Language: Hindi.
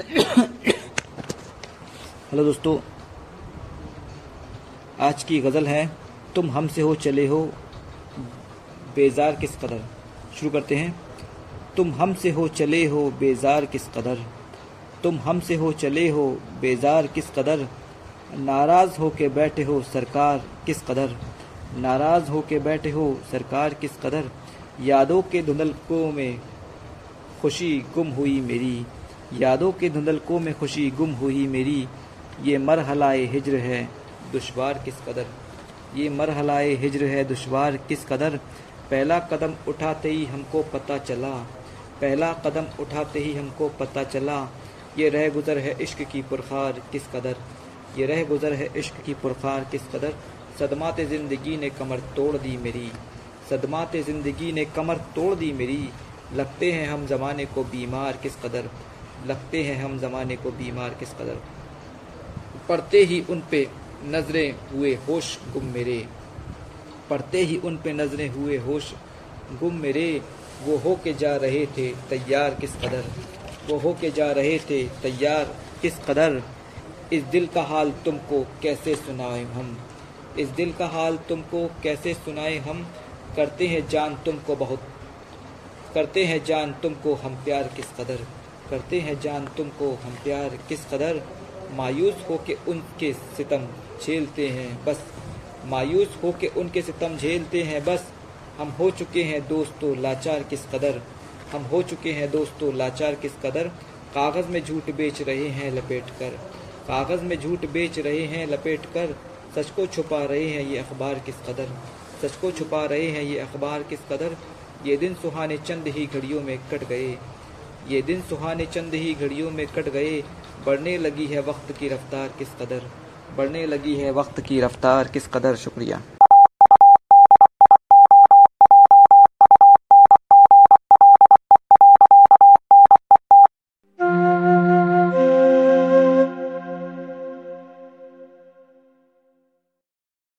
हेलो दोस्तों, आज की गज़ल है, तुम हमसे हो चले हो, बेजार किस कदर? शुरू करते हैं। तुम हमसे हो चले हो, बेजार किस कदर? तुम हमसे हो चले हो, बेजार किस कदर? नाराज़ हो के बैठे हो, सरकार किस कदर? नाराज़ हो के बैठे हो, सरकार किस कदर? यादों के धुंधलकों में खुशी गुम हुई मेरी यादों के धुंधलकों में खुशी गुम हुई मेरी। ये मरहलाए हिजर है दुशवार किस कदर? ये मरहलाए हिजर है दुशवार किस कदर? पहला कदम उठाते ही हमको पता चला। पहला कदम उठाते ही हमको पता चला। ये रह गुज़र है इश्क की पुरखार किस कदर? ये रह गुज़र है इश्क की पुरखार किस कदर? सदमात ज़िंदगी ने कमर तोड़ दी मेरी। सदमात ज़िंदगी ने कमर तोड़ दी मेरी। लगते हैं हम ज़माने को बीमार किस कदर? लगते हैं हम ज़माने को बीमार किस कदर। पढ़ते ही उन पे नज़रें हुए होश गुम मेरे। पढ़ते ही उन पे नज़रें हुए होश गुम मेरे। वो हो के जा रहे थे तैयार किस कदर। वो हो के जा रहे थे तैयार किस कदर। इस दिल का हाल तुमको कैसे सुनाए हम। इस दिल का हाल तुमको कैसे सुनाए हम। करते हैं जान तुमको बहुत। करते हैं जान तुमको हम प्यार किस कदर। करते हैं जान तुमको, हम प्यार किस कदर? मायूस हो के उनके सितम झेलते हैं, बस। मायूस हो के उनके सितम झेलते हैं, बस। हम हो चुके हैं दोस्तों, लाचार किस कदर? हम हो चुके हैं दोस्तों, लाचार किस कदर? कागज़ में झूठ बेच रहे हैं, लपेट कर। कागज़ में झूठ बेच रहे हैं, लपेट कर। सच को छुपा रहे हैं, ये अखबार किस कदर? सच को छुपा रहे हैं, ये अखबार किस कदर? ये दिन सुहाने चंद ही घड़ियों में कट गए। ये दिन सुहाने चंद ही घड़ियों में कट गए। बढ़ने लगी है वक्त की रफ्तार किस कदर? बढ़ने लगी है वक्त की रफ्तार किस कदर? शुक्रिया।